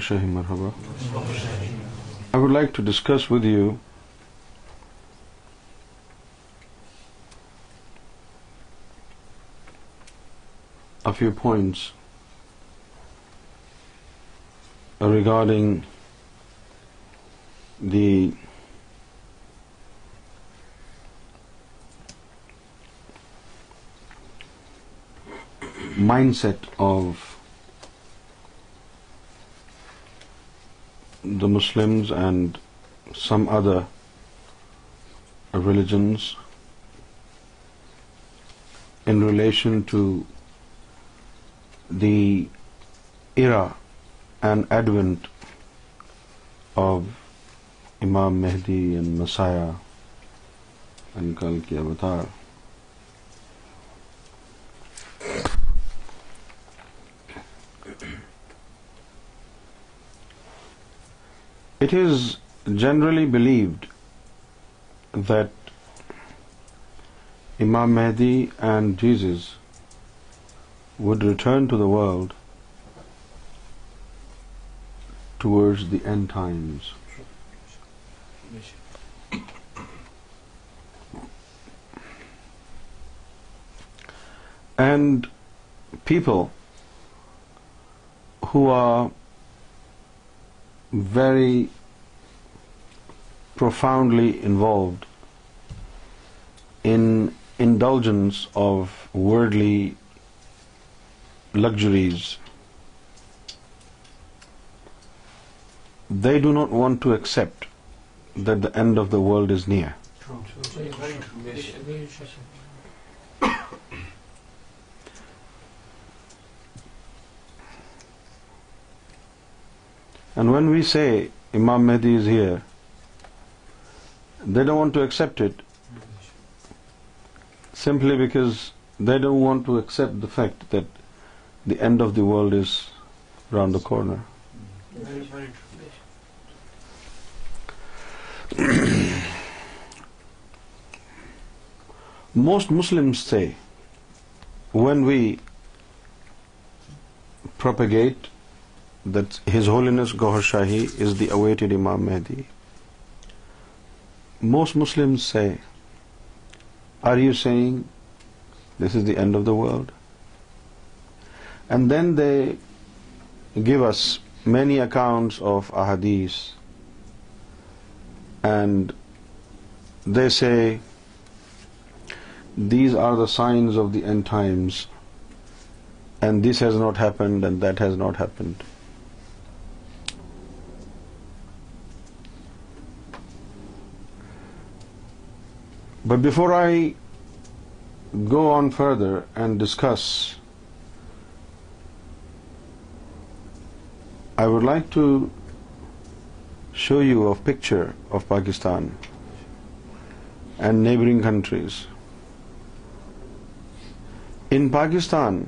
Shah مرحبہ I would like to discuss with you a few points regarding the mind set of the Muslim and some other religions in relation to the era and advent of Imam Mahdi in مسایا انکال کیا بتا It is generally believed that Imam Mahdi and Jesus would return to the world towards the end times. And people who are very profoundly involved in indulgence of worldly luxuries. They do not want to accept that the end of the world is near. And when we say Imam Mahdi is here, they don't want to accept it simply because they don't want to accept the fact that the end of the world is round the corner. Most Muslims say, when we propagate that His Holiness Gauhar Shahi is the awaited Imam Mahdi, most Muslims say, are you saying this is the end of the world? And then they give us many accounts of ahadith, and they say these are the signs of the end times, and this has not happened and that has not happened. But before I go on further and discuss, I would like to show you a picture of Pakistan and neighboring countries. In Pakistan,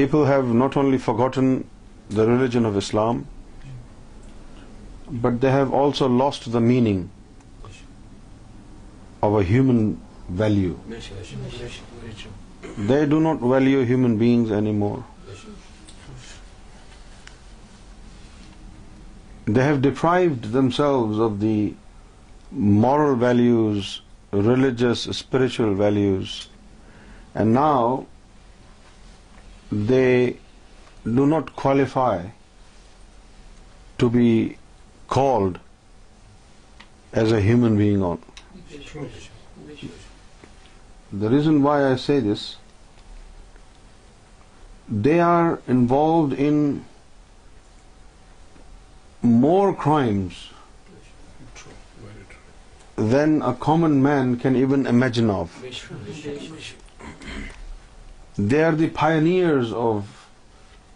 people have not only forgotten the religion of Islam, but they have also lost the meaning of a human value. They do not value human beings anymore. They have deprived themselves of the moral values, religious, spiritual values, and now they do not qualify to be called as a human being on. The reason why I say this, they are involved in more crimes than a common man can even imagine of. They are the pioneers of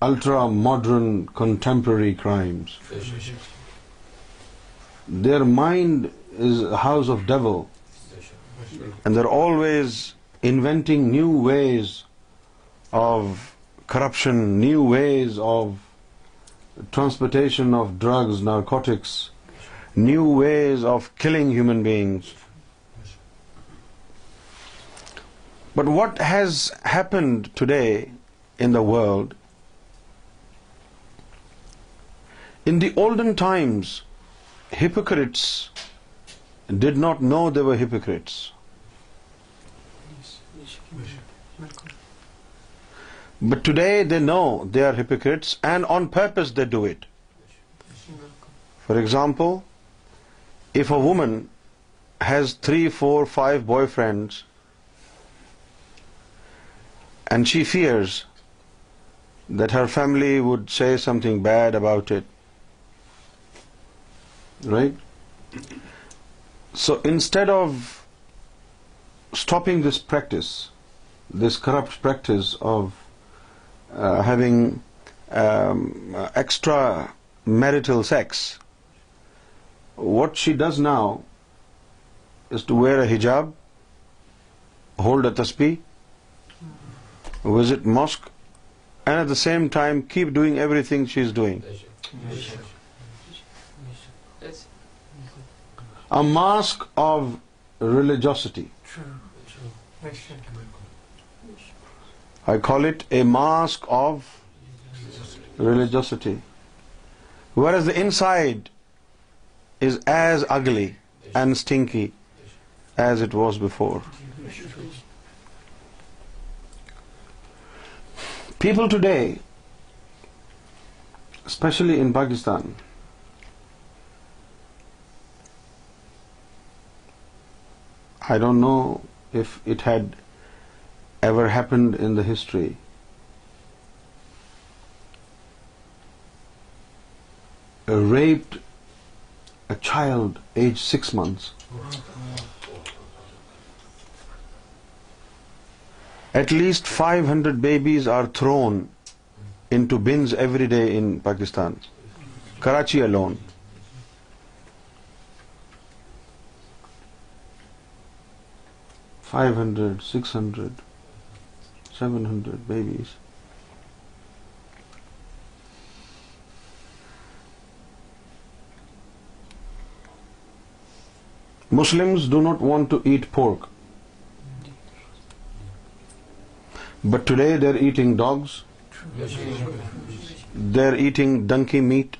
ultra-modern contemporary crimes. Their mind is a house of devil, and they're always inventing new ways of corruption, new ways of transportation of drugs, narcotics, new ways of killing human beings. But what has happened today in the world? In the olden times, hypocrites did not know they were hypocrites. But today they know they are hypocrites, and on purpose they do it. For example, if a woman has 3, 4, 5 boyfriends and she fears that her family would say something bad about it, right? So instead of stopping this practice, this corrupt practice of uh, having um, extra marital sex, what she does now is to wear a hijab, hold a tasbih, visit mosque, and at the same time keep doing everything she's doing. a mask of religiosity. True. I call it a mask of religiosity. Whereas the inside is as ugly and stinky as it was before. People today, especially in Pakistan, I don't know if it had ever happened in the history. Raped a child aged 6 months. At least 500 babies are thrown into bins every day in Pakistan, Karachi alone. 500, 600, 700 babies. Muslims do not want to eat pork, but today they're eating dogs, they're eating donkey meat,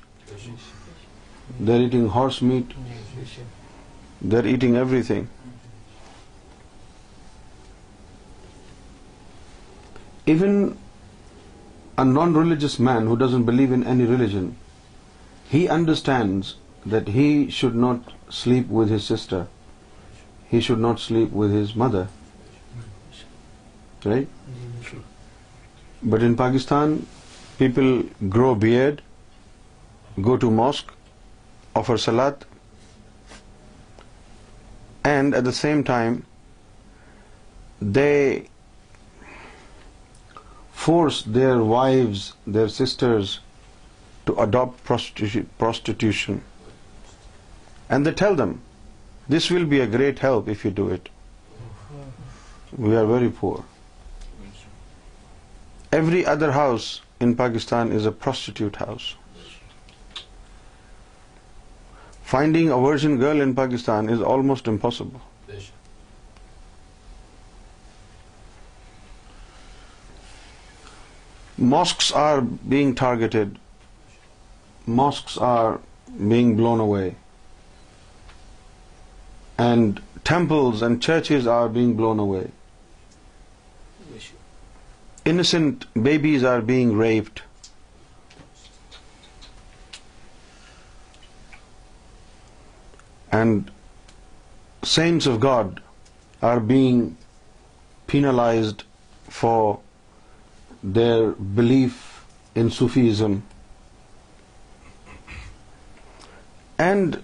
they're eating horse meat, they're eating everything. Even a non-religious man who doesn't believe in any religion, he understands that he should not sleep with his sister, he should not sleep with his mother, right? But in Pakistan, people grow beard, go to mosque, offer salat, and at the same time they force their wives, their sisters, to adopt prostitution. And they tell them, this will be a great help if you do it. We are very poor. Every other house in Pakistan is a prostitute house. Finding a virgin girl in Pakistan is almost impossible. Mosques are being targeted. Mosques are being blown away. And temples and churches are being blown away. Innocent babies are being raped. And saints of God are being penalized for their belief in Sufism and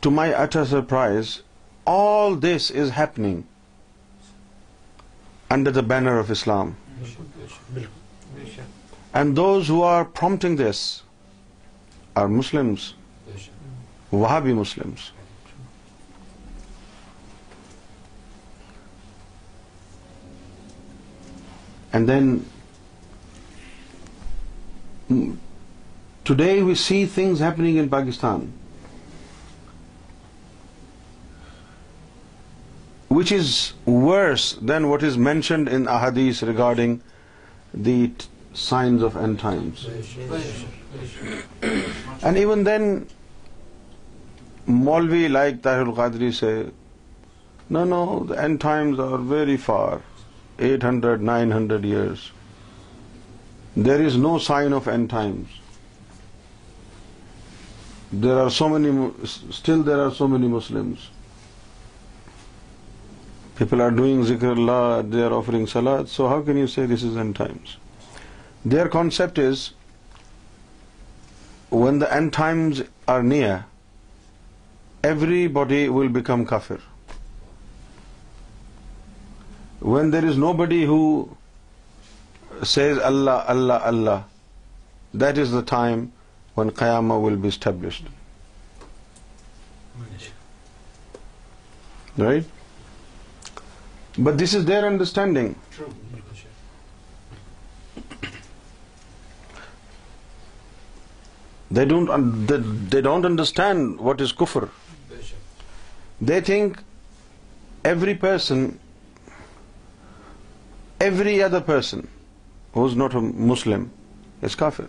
to my utter surprise all this is happening under the banner of Islam and those hunting this are Muslims وہ بھی Muslims then today we see things happening in Pakistan which is worse than what is mentioned انادیس regarding the signs of end times and even then maulvi like Tahir al-Qadri say no no the end times are very far eight hundred nine hundred years there is no sign of end times there are so many still there are so many Muslims people are doing ذکر اللہ they are offering salad so how can you see this is end times their concept is when the end times are near everybody will become کافر when there is nobody who says Allah Allah Allah that is the time when خیاما will be established right but this is their understanding they they don't understand what is کفر they think every person Every other person who is not a Muslim is kafir.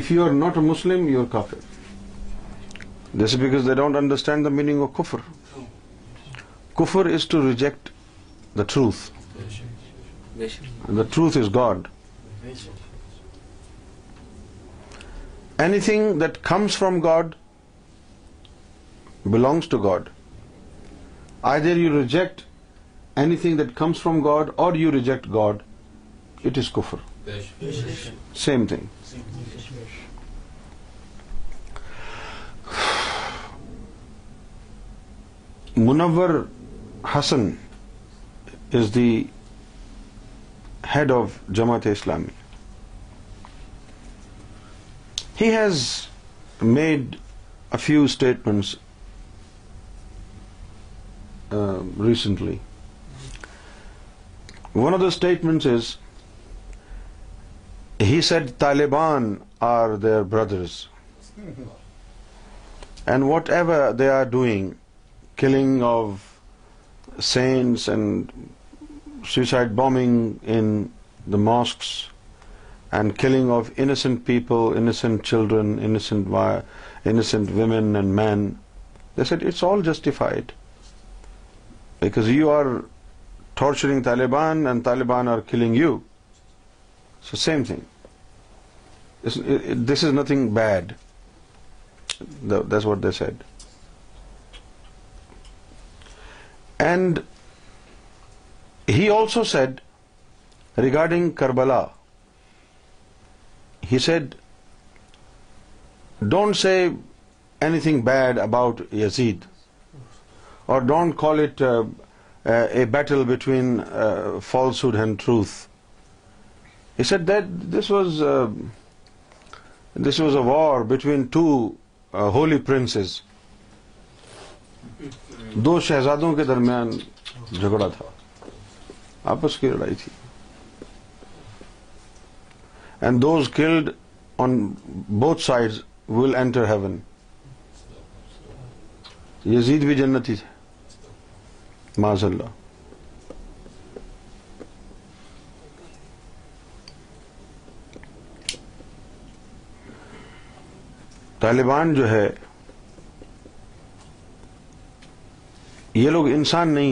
If you are not a Muslim, you are kafir. This is because they don't understand the meaning of kufr. Kufr is to reject the truth. And the truth is God. Anything that comes from God belongs to God. Either you reject anything that comes from God or you reject God it is کفر same thing Munawar Hasan is the head of Jamaat Islami he has made a few statements recently One of the statements is, he said Taliban are their brothers, and whatever they are doing, killing of saints and suicide bombing in the mosques and killing of innocent people, innocent children, innocent women and men, they said it's all justified, because you are torturing Taliban and Taliban are killing you so same thing this is nothing bad this what he said and he also said regarding Karbala he said don't say anything bad about Yazid or don't call it a battle between false and truth said that this was this was a war between two holy princes دو شہزادوں کے درمیان جھگڑا تھا آپس کی لڑائی تھی and those killed on both side will enter heaven Yazid بھی جنتی تھے معاذ اللہ طالبان جو ہے یہ لوگ انسان نہیں